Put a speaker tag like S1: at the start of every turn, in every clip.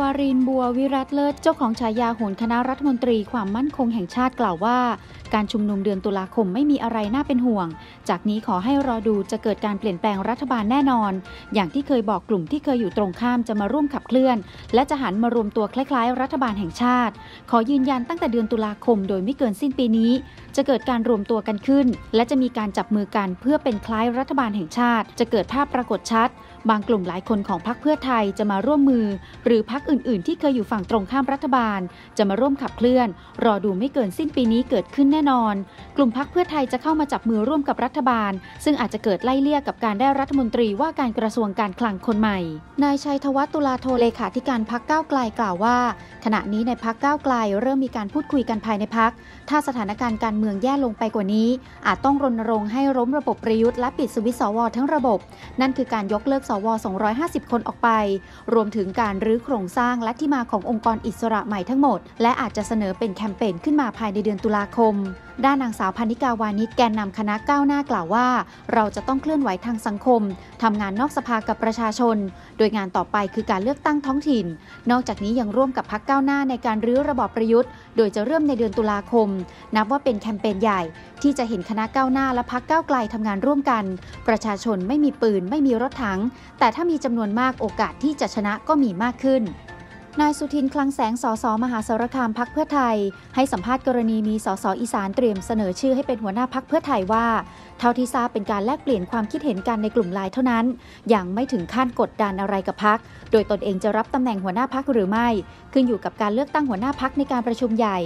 S1: วารินบัววิรัตเลิศเจ้าของฉายาโหนคณะรัฐมนตรีความมั่นคงแห่งชาติกล่าวว่า การชุมนุมเดือนตุลาคมไม่มีอะไรน่าเป็นห่วง จากนี้ขอให้รอดูจะเกิดการเปลี่ยนแปลงรัฐบาลแน่นอน อย่างที่เคยบอกกลุ่มที่เคยอยู่ตรงข้ามจะมาร่วมขับเคลื่อน และจะหันมารวมตัวคล้ายๆ รัฐบาลแห่งชาติ ขอยืนยันตั้งแต่เดือนตุลาคม โดยไม่เกินสิ้นปีนี้ จะเกิดการรวมตัวกันขึ้น และจะมีการจับมือกันเพื่อเป็นคล้ายรัฐบาลแห่งชาติ จะเกิดภาพปรากฏชัดบางกลุ่มหลายคนของพรรคเพื่อไทยจะมาร่วมมือ หรือพรรคอื่น ๆ ที่เคยอยู่ฝั่งตรงข้ามรัฐบาล จะมาร่วมขับเคลื่อน รอดูไม่เกินสิ้นปีนี้เกิดขึ้นแน่นอน กลุ่มพรรคเพื่อไทยจะเข้ามาจับมือร่วมกับรัฐบาล ซึ่งอาจจะเกิดไล่เลี่ยกับการได้รัฐมนตรีว่าการกระทรวงการคลังคนใหม่ นายชัยธวัฒน์ตุลาโทเลขาธิการพรรคก้าวไกลกล่าวว่า ขณะนี้ในพรรคก้าวไกลเริ่มมีการพูดคุยกันภายในพรรคถ้าสถานการณ์การเมืองแย่ลงไปกว่านี้ อาจต้องรณรงค์ให้ล้มระบบประยุทธ์และปิดสวิตช์สวทั้งระบบ นั่นคือการยกเลิกสว 250 คนออกไป รวมถึงการรื้อโครงสร้างและที่มาขององค์กรอิสระใหม่ทั้งหมด และอาจจะเสนอเป็นแคมเปญขึ้นมาภายในเดือนตุลาคม ด้านนางสาวพันิกาวานิชแกนนำคณะก้าวหน้ากล่าวว่า เราจะต้องเคลื่อนไหวทางสังคมทำงานนอกสภากับประชาชน โดยงานต่อไปคือการเลือกตั้งท้องถิ่น นอกจากนี้ยังร่วมกับพักก้าวหน้าในการรื้อระบอบประยุทธ์ โดยจะเริ่มในเดือนตุลาคม นับว่าเป็นแคมเปญใหญ่ ที่จะเห็นคณะก้าวหน้าและพักก้าวไกลทำงานร่วมกัน ประชาชนไม่มีปืนไม่มีรถถังแต่ถ้ามีจำนวนมากโอกาสที่จะชนะก็มีมากขึ้น นายสุทินคลังแสงสสมหาสารคามพักเพื่อไทย ให้สัมภาษณ์กรณีมีสสอีสานเตรียมเสนอชื่อให้เป็นหัวหน้าพักเพื่อไทยว่า เท่าที่ทราบเป็นการแลกเปลี่ยนความคิดเห็นกันในกลุ่มไลน์เท่านั้น ยังไม่ถึงขั้นกดดันอะไรกับพัก โดยตนเองจะรับตำแหน่งหัวหน้าพักหรือไม่ ขึ้นอยู่กับการเลือกตั้งหัวหน้าพักในการประชุมใหญ่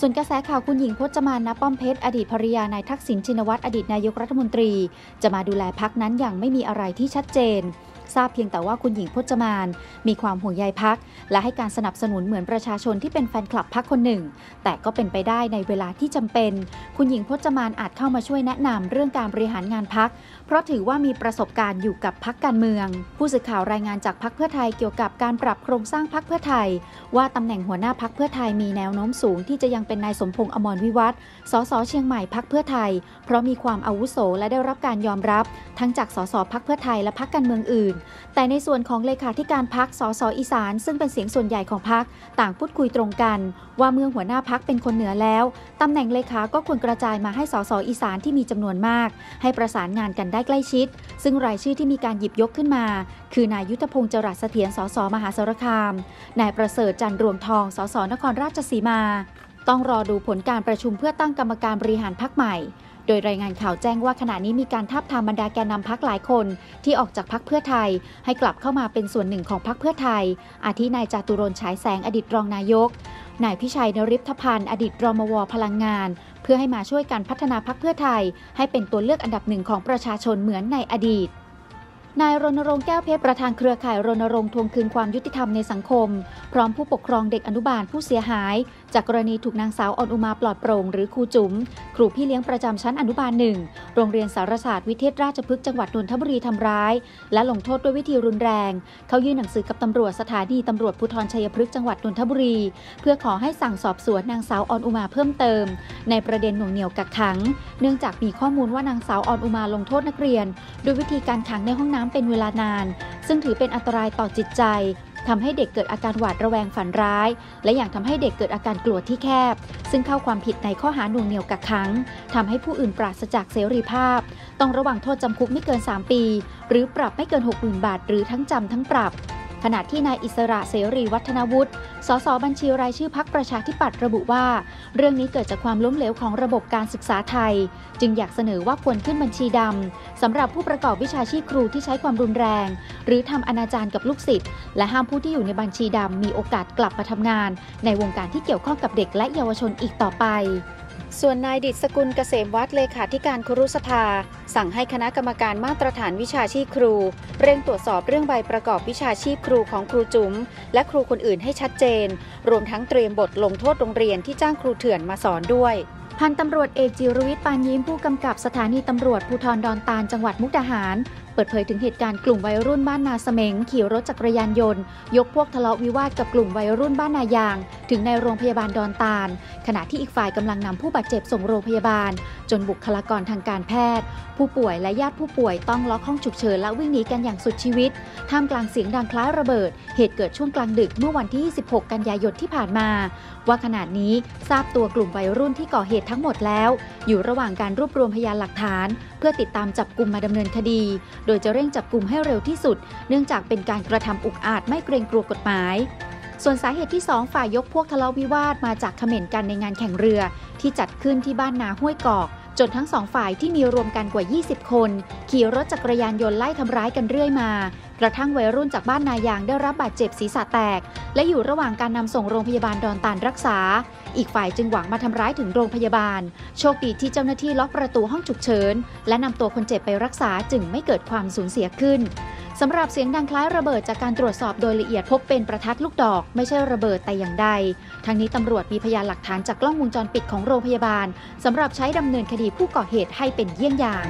S1: ส่วนกระแสข่าวคุณหญิงพจมานณป้อมเพชรอดีตภรรยานายทักษิณชินวัตรอดีตนายกรัฐมนตรี จะมาดูแลพักนั้นอย่างไม่มีอะไรที่ชัดเจน ทราบเพียงแต่ว่าคุณหญิงพจมาน มีความห่วงใยพัก และให้การสนับสนุนเหมือนประชาชนที่เป็นแฟนคลับพักคนหนึ่ง แต่ก็เป็นไปได้ในเวลาที่จำเป็น คุณหญิงพจมานอาจเข้ามาช่วยแนะนำเรื่องการบริหารงานพัก เพราะถือว่ามีประสบการณ์อยู่กับพักการเมือง ผู้สื่อข่าวรายงานจากพักเพื่อไทยเกี่ยวกับการปรับโครงสร้างพักเพื่อไทย ว่าตำแหน่งหัวหน้าพักเพื่อไทยมีแนวโน้มสูงที่จะยังเป็นนายสมพงษ์อมรวิวัฒน์สสเชียงใหม่พักเพื่อไทย เพราะมีความอาวุโสและได้รับการยอมรับ ทั้งจากสสพักเพื่อไทยและพักการเมืองอื่น แต่ในส่วนของเลขาธิการพักสสอีสาน ซึ่งเป็นเสียงส่วนใหญ่ของพักต่างพูดคุยตรงกัน ว่าเมื่อหัวหน้าพักเป็นคนเหนือแล้วตำแหน่งเลขาก็ควรกระจายมาให้สสอีสานที่มีจำนวนมาก ให้ประสานงานกันได้ใกล้ชิด ซึ่งรายชื่อที่มีการหยิบยกขึ้นมา คือนายยุทธพงศ์จรัสเสถียรสสมหาสารคาม นายประเสริฐจันทร์รวงทองสสนครราชสีมา ต้องรอดูผลการประชุมเพื่อตั้งกรรมการบริหารพักใหม่ โดยรายงานข่าวแจ้งว่าขณะนี้มีการทับทามบรรดาแกนนำพักหลายคน ที่ออกจากพักเพื่อไทย ให้กลับเข้ามาเป็นส่วนหนึ่งของพักเพื่อไทย อาทินายจาตุรนฉายแสงอดีตรองนายก นายพิชัยนริพทพันธ์อดีตรมวพลังงาน เพื่อให้มาช่วยกันพัฒนาพักเพื่อไทย ให้เป็นตัวเลือกอันดับหนึ่งของประชาชนเหมือนในอดีต นายรณรงค์แก้วเพชรประธานเครือข่ายรณรงค์ทวงคืนความยุติธรรมในสังคม พร้อมผู้ปกครองเด็กอนุบาลผู้เสียหาย จากกรณีถูกนางสาวออนอุมาปลอดโปร่งหรือครูจุ๋มครูพี่เลี้ยงประจำชั้นอนุบาลหนึ่งโรงเรียนสารศาสตร์วิเทศราชพฤกษ์จังหวัดนนทบุรีทำร้าย และลงโทษด้วยวิธีรุนแรง เขายื่นหนังสือกับตำรวจสถานีตำรวจภูธรชัยพฤกษ์จังหวัดนนทบุรี เพื่อขอให้สั่งสอบสวนนางสาวออนอุมาเพิ่มเติม ในประเด็นหน่วงเหนี่ยวกักขัง เนื่องจากมีข้อมูลว่านางสาวออนอุมาลงโทษนักเรียน โดยวิธีการขังในห้องน้ำ้ำเป็นเวลานาน ซึ่งถือเป็นอันตรายต่อจิตใจทำให้เด็กเกิดอาการหวาดระแวงฝันร้าย และอย่างทำให้เด็กเกิดอาการกลัวที่แคบ ซึ่งเข้าความผิดในข้อหาหน่วงเหนี่ยวกักขังทำให้ผู้อื่นปราศจากเสรีภาพ ต้องระวังโทษจำคุกไม่เกิน 3 ปี หรือปรับไม่เกิน 60,000 บาท หรือทั้งจำทั้งปรับ ขณะที่นายอิสระเสรีวัฒนวุฒิ สสบัญชีรายชื่อพักประชาธิปัตย์ระบุว่า เรื่องนี้เกิดจากความล้มเหลวของระบบการศึกษาไทย จึงอยากเสนอว่าควรขึ้นบัญชีดำสำหรับผู้ประกอบวิชาชีพครูที่ใช้ความรุนแรง หรือทำอนาจารกับลูกศิษย์และห้ามผู้ที่อยู่ในบัญชีดำมีโอกาสกลับมาทำงาน ในวงการที่เกี่ยวข้องกับเด็กและเยาวชนอีกต่อไป ส่วนนายดิษกุลเกษมวัฒน์เลขาธิการครุสภา สั่งให้คณะกรรมการมาตรฐานวิชาชีพครู เร่งตรวจสอบเรื่องใบประกอบวิชาชีพครูของครูจุ๋มและครูคนอื่นให้ชัดเจน รวมทั้งเตรียมบทลงโทษโรงเรียนที่จ้างครูเถื่อนมาสอนด้วยพันตำรวจเอกจิรวิทย์ปานยิ้มผู้กำกับสถานีตำรวจภูธรดอนตาลจังหวัดมุกดาหาร ปิดปิดเผยถึงเหตุการณ์กลุ่มวัยรุ่นบ้านนาเสมงขี่รถจักรยานยนต์ ยกพวกทะเลาะวิวาทกับกลุ่มวัยรุ่นบ้านนายาง ถึงในโรงพยาบาลดอนตาล ขณะที่อีกฝ่ายกำลังนำผู้บาดเจ็บส่งโรงพยาบาล จนบุคลากรทางการแพทย์ ผู้ป่วยและญาติผู้ป่วยต้องล็อกห้องฉุกเฉินและวิ่งหนีกันอย่างสุดชีวิตท่ามกลางเสียงดังคล้ายระเบิด เหตุเกิดช่วงกลางดึกเมื่อวันที่ 26 กันยายนที่ผ่านมาว่าขณะนี้ทราบตัวกลุ่มวัยรุ่นที่ก่อเหตุทั้งหมดแล้ว อยู่ระหว่างการรวบรวมพยานหลักฐาน เพื่อติดตามจับกลุ่มมาดำเนินคดี โดยจะเร่งจับกลุ่มให้เร็วที่สุด เนื่องจากเป็นการกระทำอุกอาจไม่เกรงกลัวกฎหมาย ส่วนสาเหตุที่ 2 ฝ่ายยกพวกทะเลาะวิวาทมาจากเขม่นกันในงานแข่งเรือ ที่จัดขึ้นที่บ้านนาห้วยกอกจนทั้งสองฝ่ายที่มีรวมกันกว่า 20 คน ขี่รถจักรยานยนต์ไล่ทำร้ายกันเรื่อยมา กระทั่งวัยรุ่นจากบ้านนายางได้รับบาดเจ็บศีรษะแตก และอยู่ระหว่างการนำส่งโรงพยาบาลดอนตานรักษา อีกฝ่ายจึงหวังมาทำร้ายถึงโรงพยาบาล โชคดีที่เจ้าหน้าที่ล็อกประตูห้องฉุกเฉิน และนำตัวคนเจ็บไปรักษาจึงไม่เกิดความสูญเสียขึ้นสำหรับเสียงดังคล้ายระเบิดจากการตรวจสอบโดยละเอียดพบเป็นประทัดลูกดอก ไม่ใช่ระเบิดแต่อย่างใด ทั้งนี้ตำรวจมีพยานหลักฐานจากกล้องวงจรปิดของโรงพยาบาลสำหรับใช้ดำเนินคดีผู้ก่อเหตุให้เป็นเยี่ยงอย่าง